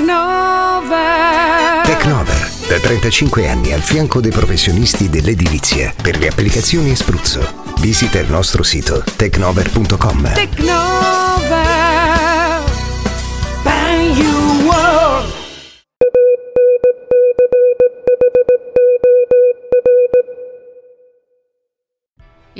Tecnover. Tecnover, da 35 anni al fianco dei professionisti dell'edilizia per le applicazioni spruzzo. Visita il nostro sito tecnover.com. Tecnover.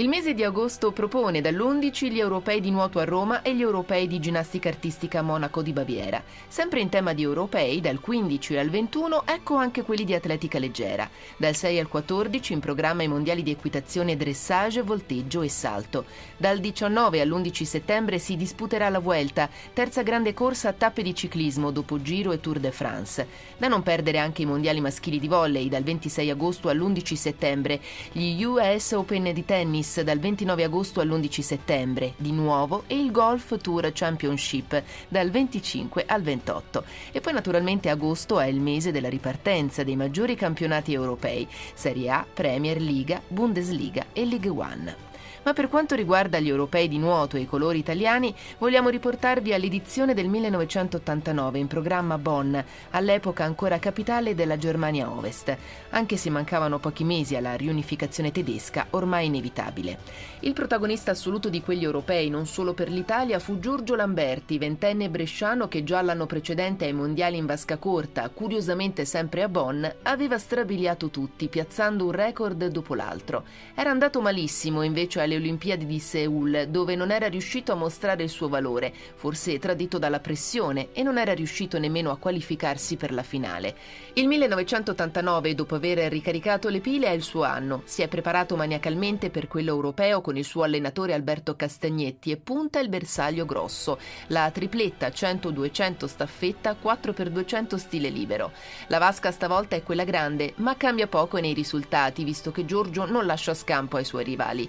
Il mese di agosto propone dall'11 gli europei di nuoto a Roma e gli europei di ginnastica artistica a Monaco di Baviera. Sempre in tema di europei, dal 15 al 21, ecco anche quelli di atletica leggera. Dal 6 al 14 in programma i mondiali di equitazione, dressage, volteggio e salto. Dal 19 all'11 settembre si disputerà la Vuelta, terza grande corsa a tappe di ciclismo dopo Giro e Tour de France. Da non perdere anche i mondiali maschili di volley dal 26 agosto all'11 settembre, gli US Open di tennis dal 29 agosto all'11 settembre, di nuovo, e il Golf Tour Championship dal 25 al 28. E poi naturalmente agosto è il mese della ripartenza dei maggiori campionati europei, Serie A, Premier Liga, Bundesliga e League One. Ma per quanto riguarda gli europei di nuoto e i colori italiani, vogliamo riportarvi all'edizione del 1989 in programma Bonn, all'epoca ancora capitale della Germania Ovest, anche se mancavano pochi mesi alla riunificazione tedesca, ormai inevitabile. Il protagonista assoluto di quegli europei, non solo per l'Italia, fu Giorgio Lamberti, ventenne bresciano che già l'anno precedente ai mondiali in vasca corta, curiosamente sempre a Bonn, aveva strabiliato tutti, piazzando un record dopo l'altro. Era andato malissimo invece alle Olimpiadi di Seoul, dove non era riuscito a mostrare il suo valore, forse tradito dalla pressione, e non era riuscito nemmeno a qualificarsi per la finale. Il 1989, dopo aver ricaricato le pile, è il suo anno. Si è preparato maniacalmente per quello europeo con il suo allenatore Alberto Castagnetti e punta il bersaglio grosso, la tripletta 100-200 staffetta 4x200 stile libero. La vasca stavolta è quella grande, ma cambia poco nei risultati, visto che Giorgio non lascia scampo ai suoi rivali.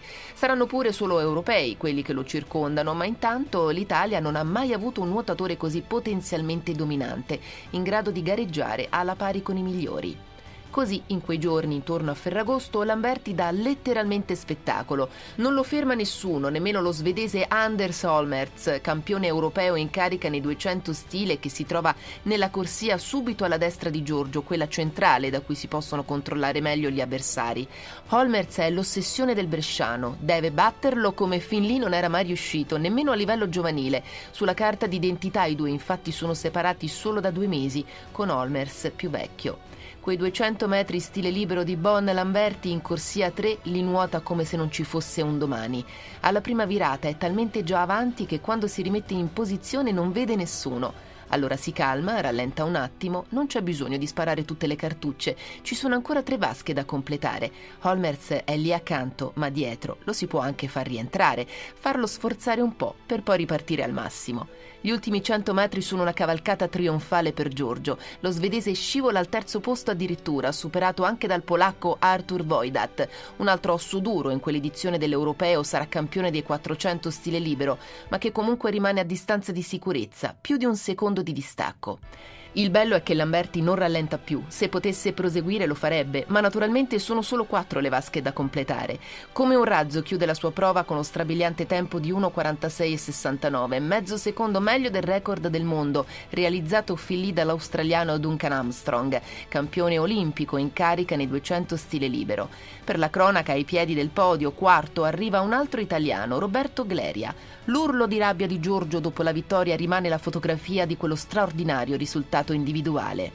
Saranno pure solo europei quelli che lo circondano, ma intanto l'Italia non ha mai avuto un nuotatore così potenzialmente dominante, in grado di gareggiare alla pari con i migliori. Così, in quei giorni intorno a Ferragosto, Lamberti dà letteralmente spettacolo. Non lo ferma nessuno, nemmeno lo svedese Anders Holmertz, campione europeo in carica nei 200 stile che si trova nella corsia subito alla destra di Giorgio, quella centrale da cui si possono controllare meglio gli avversari. Holmertz è l'ossessione del bresciano, deve batterlo come fin lì non era mai riuscito, nemmeno a livello giovanile. Sulla carta d'identità i due infatti sono separati solo da due mesi, con Holmertz più vecchio. Quei 200 metri stile libero di Bon Lamberti in corsia 3 li nuota come se non ci fosse un domani. Alla prima virata è talmente già avanti che quando si rimette in posizione non vede nessuno. Allora si calma, rallenta un attimo, non c'è bisogno di sparare tutte le cartucce, ci sono ancora tre vasche da completare. Holmers è lì accanto, ma dietro lo si può anche far rientrare, farlo sforzare un po' per poi ripartire al massimo. Gli ultimi 100 metri sono una cavalcata trionfale per Giorgio. Lo svedese scivola al terzo posto addirittura, superato anche dal polacco Artur Wojdat. Un altro osso duro in quell'edizione dell'Europeo sarà campione dei 400 stile libero, ma che comunque rimane a distanza di sicurezza, più di un secondo di distacco. Il bello è che Lamberti non rallenta più, se potesse proseguire lo farebbe, ma naturalmente sono solo quattro le vasche da completare. Come un razzo chiude la sua prova con lo strabiliante tempo di 1.46,69, mezzo secondo meglio del record del mondo, realizzato fin lì dall'australiano Duncan Armstrong, campione olimpico in carica nei 200 stile libero. Per la cronaca ai piedi del podio, quarto, arriva un altro italiano, Roberto Gleria. L'urlo di rabbia di Giorgio dopo la vittoria rimane la fotografia di quello straordinario risultato individuale.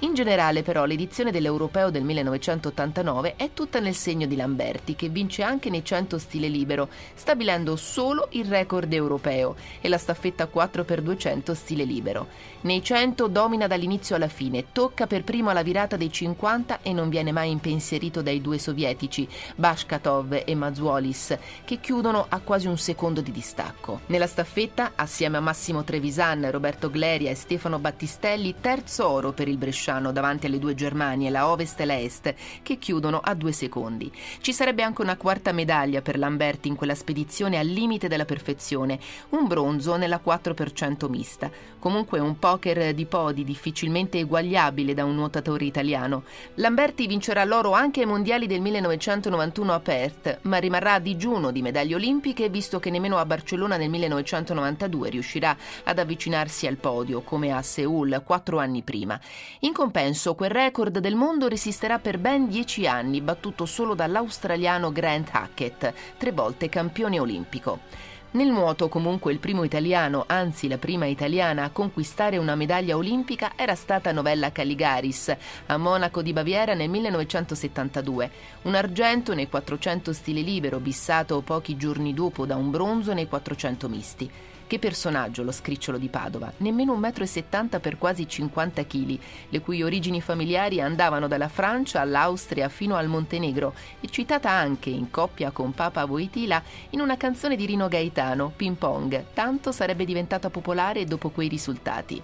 In generale, però, l'edizione dell'Europeo del 1989 è tutta nel segno di Lamberti, che vince anche nei 100 stile libero, stabilendo solo il record europeo e la staffetta 4x200 stile libero. Nei 100 domina dall'inizio alla fine, tocca per primo alla virata dei 50 e non viene mai impensierito dai due sovietici, Bashkatov e Mazzuolis, che chiudono a quasi un secondo di distacco. Nella staffetta, assieme a Massimo Trevisan, Roberto Gleria e Stefano Battistelli, terzo oro per il Bresciano lasciano davanti alle due Germanie, la Ovest e la Est, che chiudono a due secondi. Ci sarebbe anche una quarta medaglia per Lamberti in quella spedizione al limite della perfezione, un bronzo nella 4% mista. Comunque un poker di podi difficilmente eguagliabile da un nuotatore italiano. Lamberti vincerà l'oro anche ai mondiali del 1991 a Perth, ma rimarrà a digiuno di medaglie olimpiche visto che nemmeno a Barcellona nel 1992 riuscirà ad avvicinarsi al podio come a Seoul quattro anni prima. In compenso quel record del mondo resisterà per ben dieci anni, battuto solo dall'australiano Grant Hackett, tre volte campione olimpico. Nel nuoto comunque il primo italiano, anzi la prima italiana a conquistare una medaglia olimpica era stata Novella Caligaris a Monaco di Baviera nel 1972, un argento nei 400 stile libero bissato pochi giorni dopo da un bronzo nei 400 misti. Che personaggio lo scricciolo di Padova, nemmeno 1,70 m per quasi 50 kg, le cui origini familiari andavano dalla Francia all'Austria fino al Montenegro e citata anche in coppia con Papa Voitila in una canzone di Rino Gaetano, Ping Pong, tanto sarebbe diventata popolare dopo quei risultati.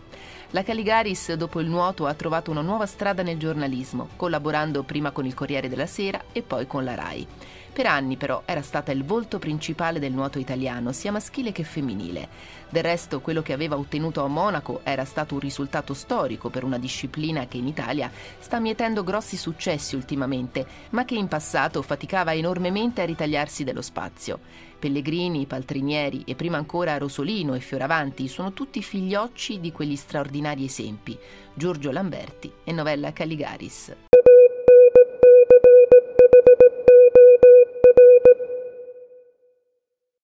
La Caligaris dopo il nuoto ha trovato una nuova strada nel giornalismo, collaborando prima con il Corriere della Sera e poi con la RAI. Per anni però era stata il volto principale del nuoto italiano, sia maschile che femminile. Del resto quello che aveva ottenuto a Monaco era stato un risultato storico per una disciplina che in Italia sta mietendo grossi successi ultimamente, ma che in passato faticava enormemente a ritagliarsi dello spazio. Pellegrini, Paltrinieri e prima ancora Rosolino e Fioravanti sono tutti figliocci di quegli straordinari esempi, Giorgio Lamberti e Novella Caligaris.